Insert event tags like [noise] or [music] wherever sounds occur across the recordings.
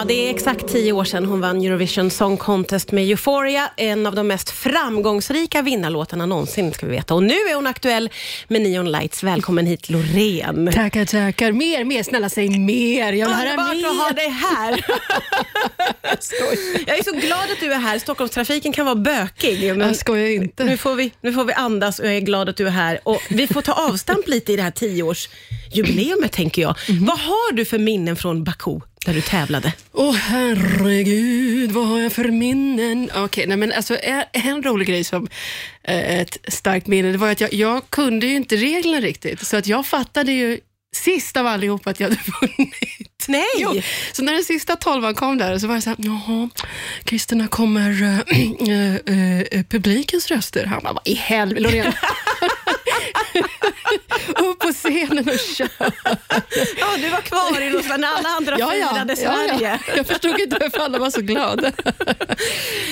Ja, det är exakt tio år sedan hon vann Eurovision Song Contest med Euphoria, en av de mest framgångsrika vinnarlåtarna någonsin, ska vi veta. Och nu är hon aktuell med Neon Lights. Välkommen hit, Loreen. Tackar, tackar. Mer, mer. Snälla säg mer. Jag vill höra mer. att ha dig här. [laughs] Jag är så glad att du är här. Stockholmstrafiken kan vara bökig. Men Jag skojar inte. nu, får vi, nu får vi andas och jag är glad att du är här. Och vi får ta avstamp lite i det här tioårsjubileumet, tänker jag. Mhm. Vad har du för minnen från Baku, där du tävlade? Åh herregud, vad har jag för minnen? Okej, nej men alltså en, rolig grej som ett starkt minne, det var att jag, jag kunde ju inte reglerna riktigt, så att jag fattade ju sist av allihop att jag hade [laughs] vunnit. Nej! Jo, så när den sista tolvan kom där så var jag så här, jaha, när kommer äh, äh, äh, publikens röster? Han bara, vad i helvete. [laughs] Upp på scenen och kör. Ja, du var kvar i Roslagen när alla andra firade Sverige. Jag förstod inte varför alla var så glada.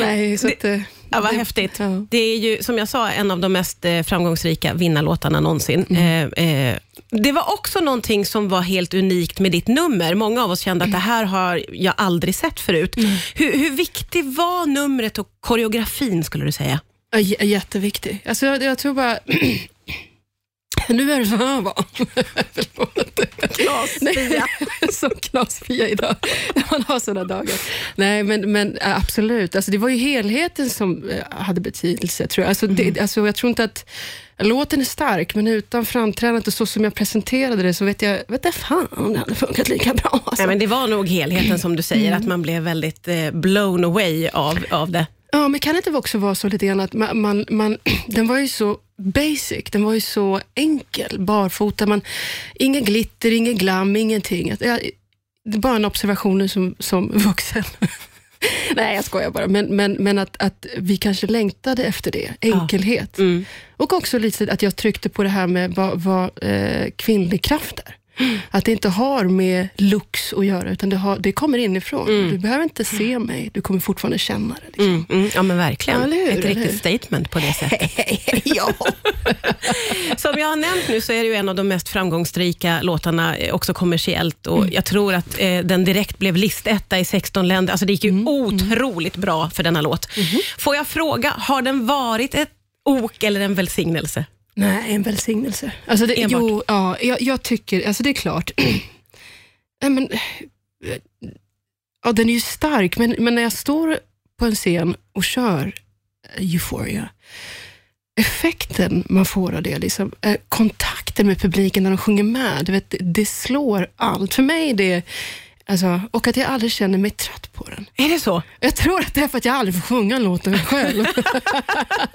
Nej, så att, eh, Ja, vad det- häftigt. ja. Det är ju, som jag sa, en av de mest eh, framgångsrika vinnarlåtarna någonsin. Mm. Eh, eh, det var också någonting som var helt unikt med ditt nummer. Många av oss kände att det här har jag aldrig sett förut. Mm. Hur, hur viktig var numret och koreografin, skulle du säga? Ja, j- jätteviktig. Alltså, jag, jag tror bara... [clears throat] [laughs] nu är det så här va? [laughs] Nej, [laughs] så knasfia idag. Man har sådana dagar. Nej, men, men äh, absolut. Alltså, det var ju helheten som eh, hade betydelse, tror jag. Alltså, det, alltså, jag tror inte att... Låten är stark, men utan framträdandet och så som jag presenterade det så vet jag, vet jag fan om det hade funkat lika bra. Alltså. Nej, men det var nog helheten som du säger, Mm. att man blev väldigt eh, blown away av, av det. Ja, men kan det inte också vara så lite grann att man, man, man, [clears throat] den var ju så basic, den var ju så enkel, barfota, man, ingen glitter, ingen glam, ingenting. Jag, det är bara en observation som, som [laughs] vuxen. Nej, jag skojar bara. Men, men, men att, att vi kanske längtade efter det, enkelhet. Mm. Och också lite att jag tryckte på det här med vad, vad eh, kvinnlig kraft är. Att det inte har med looks att göra, utan det, har, det kommer inifrån. Du behöver inte se mig, du kommer fortfarande känna det. Liksom. Mm, mm, ja, men verkligen. Ja, hur, Ett riktigt statement på det sättet. [laughs] ja. [laughs] Som jag har nämnt nu så är det ju en av de mest framgångsrika låtarna, eh, också kommersiellt. Och Mm. Jag tror att eh, den direkt blev listetta i 16 länder. Alltså det gick ju Mm. otroligt bra för denna låt. Mm-hmm. Får jag fråga, har den varit ett ok eller en välsignelse? Nej, en välsignelse. Alltså det, Enbart. jo, ja, jag, jag tycker, alltså det är klart. [clears throat] Nej, men, ja, den är ju stark, men, men när jag står på en scen och kör eh, Euphoria, effekten man får av det, liksom, eh, kontakten med publiken när de sjunger med, du vet, det slår allt. För mig är det, alltså, och att jag aldrig känner mig trött på den. Är det så? Jag tror att det är för att jag aldrig får sjunga låten själv. [laughs]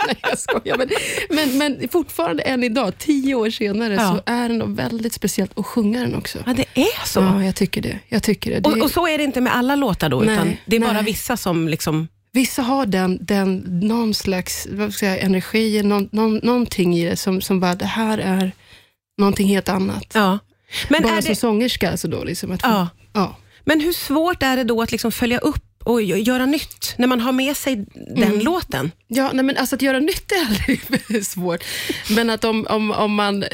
Nej, jag skojar. Men, men, men fortfarande än idag, tio år senare, Ja. så är det väldigt speciellt att sjunga den också. Ja, det är så. Ja, jag tycker det. Jag tycker det. det Och, och så är det inte med alla låtar då, Nej, utan det är bara nej. vissa som liksom... Vissa har den, den, någon slags vad ska jag, energi, någon, någon, någonting i det som, som bara, det här är någonting helt annat. Ja. Men, bara är som det, sångerska alltså då. Liksom, att få, Ja. Men hur svårt är det då att liksom följa upp och gö- göra nytt, när man har med sig den Mm. låten? Ja, nej, men alltså att göra nytt är aldrig [laughs] svårt. Men att om, om, om man eh,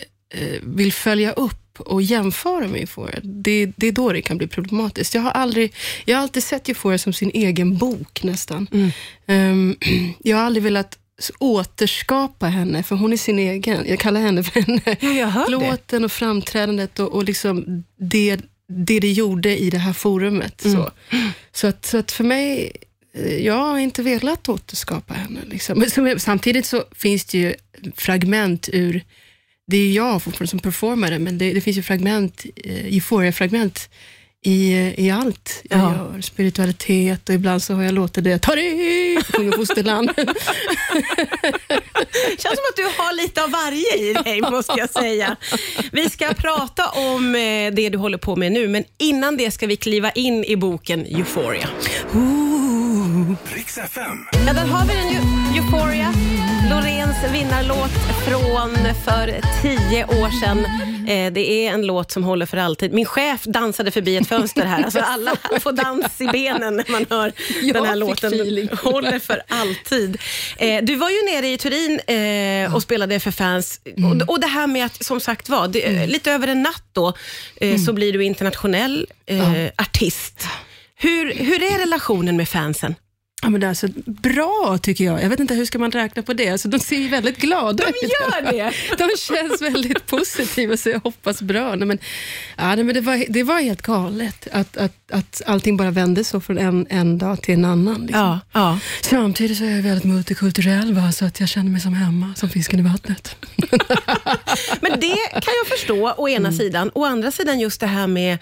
vill följa upp och jämföra med Euphoria, det, det är då det kan bli problematiskt. Jag har, aldrig, jag har alltid sett Euphoria som sin egen bok nästan. Ehm, [clears throat] jag har aldrig velat återskapa henne, för hon är sin egen. Jag kallar henne för henne. Ja. Låten och framträdandet och, och liksom det, det det gjorde i det här forumet. Mm. Så, så, att, så att för mig, eh, jag har inte velat återskapa henne. Liksom. Men samtidigt så finns det ju fragment ur, det är jag fortfarande som performare, men det, det finns ju fragment, eh, euphoria-fragment i, eh, i allt jag Ja. gör. Spiritualitet och ibland så har jag låtit det, ta det, sjunger fosterland. [laughs] [laughs] känns som att du har lite av varje i dig, måste jag säga. Vi ska prata om eh, det du håller på med nu, men innan det ska vi kliva in i boken Euphoria. FM. Ja, där har vi den Euphoria. Loreens vinnarlåt från för tio år sedan. Eh, det är en låt som håller för alltid. Min chef dansade förbi ett fönster här. Alltså alla får dans i benen när man hör Jag den här låten. feeling. Håller för alltid. Eh, du var ju nere i Turin eh, och spelade för fans. Och, och det här med att, som sagt var, det, lite över en natt då, eh, så blir du internationell artist. Hur, hur är relationen med fansen? Ja, men det är alltså bra tycker jag. Jag vet inte hur ska man räkna på det. Alltså, de ser ju väldigt glada De gör det! [laughs] De känns väldigt positiva, så jag hoppas bra. Nej, men, ja, men det, var, det var helt galet att, att, att allting bara vände så från en, en dag till en annan. Liksom. Ja, ja. Samtidigt så är jag väldigt multikulturell, va? så att jag känner mig som hemma, som fisken i vattnet. [laughs] Men det kan jag förstå, å ena sidan. Å andra sidan just det här med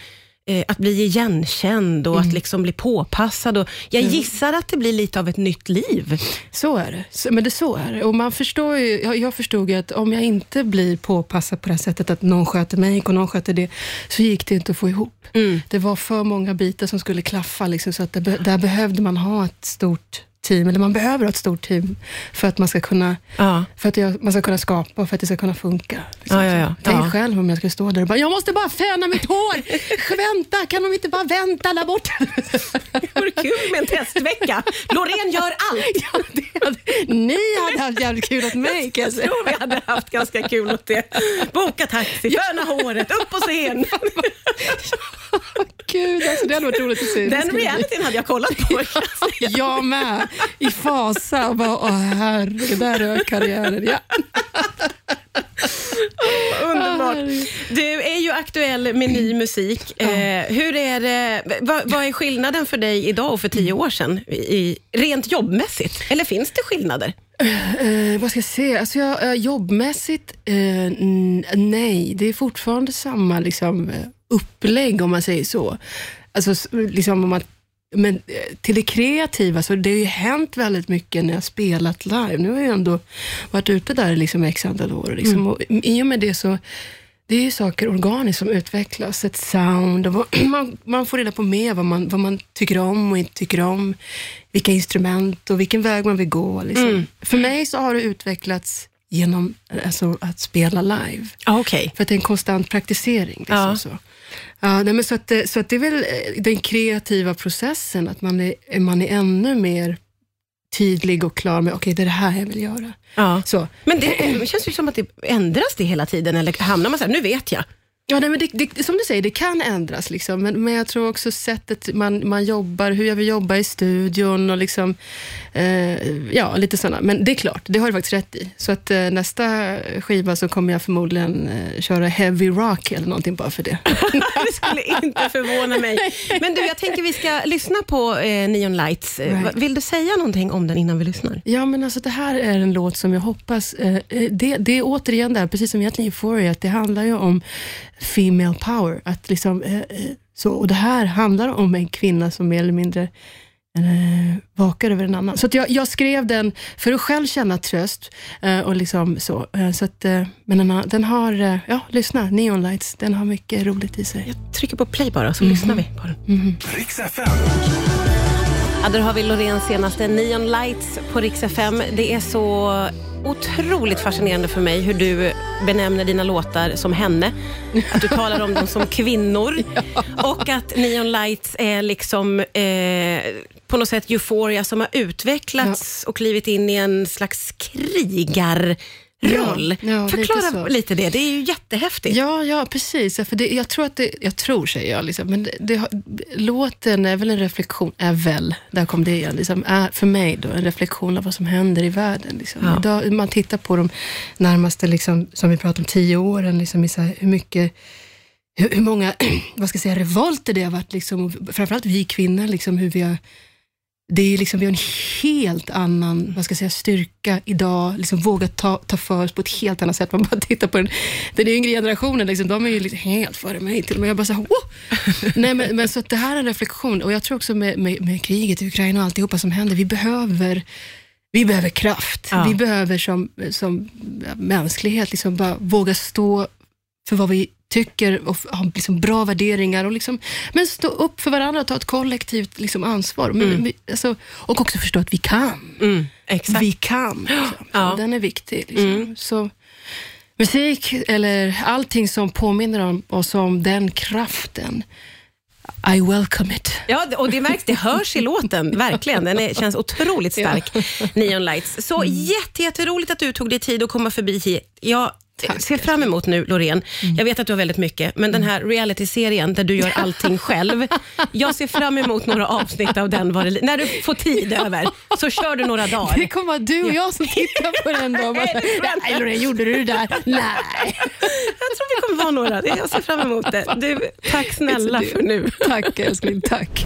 eh, att bli igenkänd och att liksom bli påpassad. Och jag gissar att det blir lite av ett nytt liv. Så är det. Så, men det så är det. Och man förstår ju, jag, jag förstod ju att om jag inte blir påpassad på det här sättet, att någon sköter mig och någon sköter det, så gick det inte att få ihop. Det var för många bitar som skulle klaffa, liksom, så att det, där behövde man ha ett stort team, eller man behöver ha ett stort team för att man ska kunna, Ja. för att jag, man ska kunna skapa och för att det ska kunna funka. liksom. Ja, ja. Tänk själv om jag skulle stå där och bara, jag måste bara föna mitt hår! Vänta, kan de inte bara vänta där borta? Det vore kul med en testvecka. Loreen gör allt. Hade, ni hade haft jävligt kul åt mig kan jag Jag säga. tror vi hade haft ganska kul åt det. Boka taxi, föna håret, upp på scen. Gud, alltså, det hade varit roligt att se. Den realityn hade jag kollat på. [laughs] Jag med, i fasa. Och bara, åh herre, där rök karriären. Ja. [laughs] Underbart. Du är ju aktuell med ny musik. Eh, hur är det, vad, vad är skillnaden för dig idag och för tio år sedan, i, rent jobbmässigt? Eller finns det skillnader? Eh, vad ska jag säga? Alltså jag, eh, jobbmässigt, eh, nej. Det är fortfarande samma liksom, eh, upplägg om man säger så. Alltså, liksom, om man, men eh, till det kreativa, så det har ju hänt väldigt mycket när jag spelat live. Nu har jag ändå varit ute där liksom x antal år. Liksom, och I och med det så det är ju saker organiskt som utvecklas, ett sound och vad, [clears throat] man, man får reda på mer vad man, vad man tycker om och inte tycker om, vilka instrument och vilken väg man vill gå. Liksom. För mig så har det utvecklats genom alltså, att spela live. Ah, Okej. För att det är en konstant praktisering. Liksom, Ja. så. Ja, nej, men så, att, det- så att det är väl eh, den kreativa processen, att man är, man är ännu mer tydlig och klar med, okej det är det här jag vill göra. Ja. Så. Men det känns ju som att det ändras det hela tiden, eller hamnar man så här, nu vet jag. Ja, nej, men det, det, som du säger, det kan ändras, liksom, men, men jag tror också sättet man, man jobbar, hur jag vill jobba i studion och liksom, eh, ja, lite sådana. Men det är klart, det har du faktiskt rätt i. Så att eh, nästa skiva så kommer jag förmodligen eh, köra heavy rock eller någonting bara för det. [laughs] [laughs] Det skulle inte förvåna mig. Men du, jag tänker vi ska lyssna på eh, Neon Lights. Eh, Right. Vill du säga någonting om den innan vi lyssnar? Ja, men alltså det här är en låt som jag hoppas, eh, det, det är återigen där, precis som egentligen Euphoria, att det handlar ju om female power. Att liksom, eh, eh, så, och det här handlar om en kvinna som mer eller mindre eh, vakar över en annan. Så att jag, jag skrev den för att själv känna tröst. Eh, och liksom så, eh, så att, eh, men den har, den har eh, ja, lyssna, Neon Lights, den har mycket roligt i sig. Jag trycker på play bara, så lyssnar vi på den. Riks FM. Ja, där har vi Loreens senaste Neon Lights på Rix FM. Det är så otroligt fascinerande för mig hur du benämner dina låtar som henne. Att du talar om dem som kvinnor. [laughs] Och att Neon Lights är liksom eh, på något sätt euphoria som har utvecklats och klivit in i en slags krigarroll. Ja, ja, lite Förklara så. lite det. Det är ju jättehäftigt. Ja, ja precis. För det, jag tror att det, jag tror säger jag, liksom, men det, det, låten är väl en reflektion, är väl, där kom det igen, liksom, är för mig då en reflektion av vad som händer i världen. Liksom. Ja. Idag, man tittar på de närmaste, liksom, som vi pratade om, tio åren, liksom, i så här, hur mycket hur, hur många [clears throat] vad ska jag säga, revolter det har varit, liksom, framförallt vi kvinnor, liksom, hur vi har det är liksom, vi har en helt annan vad ska jag säga, styrka idag, liksom våga ta, ta för oss på ett helt annat sätt. Man bara tittar på den, den yngre generationen, liksom, de är ju liksom helt före mig till och med. Jag bara så här, "Wow!" [laughs] Nej, men, men så det här är en reflektion och jag tror också med, med, med kriget i Ukraina och alltihopa som händer, vi behöver vi behöver kraft. Ja. Vi behöver som, som mänsklighet liksom bara våga stå för vad vi tycker och ha liksom bra värderingar. Och liksom, men stå upp för varandra och ta ett kollektivt liksom ansvar. Men, vi, alltså, och också förstå att vi kan. Mm. Vi kan. Liksom. Ja. Den är viktig. Liksom. Så, musik eller allting som påminner om oss om den kraften, I welcome it. Ja, och det märks, det hörs i låten, [laughs] verkligen. Den är, känns otroligt stark, Neon Lights. Så jätte, jätteroligt att du tog dig tid att komma förbi hit. Jag Tack, ser fram emot nu, Loreen. Jag vet att du har väldigt mycket, men den här realityserien där du gör [laughs] allting själv. Jag ser fram emot några avsnitt av den. Var det, när du får tid över, så kör du några dagar. Det kommer vara du och jag som tittar på den då. [laughs] Nej, Loreen, gjorde du det där? Nej. Jag tror vi kommer vara några. Jag ser fram emot det. Du, tack snälla för nu. Tack älskling, tack.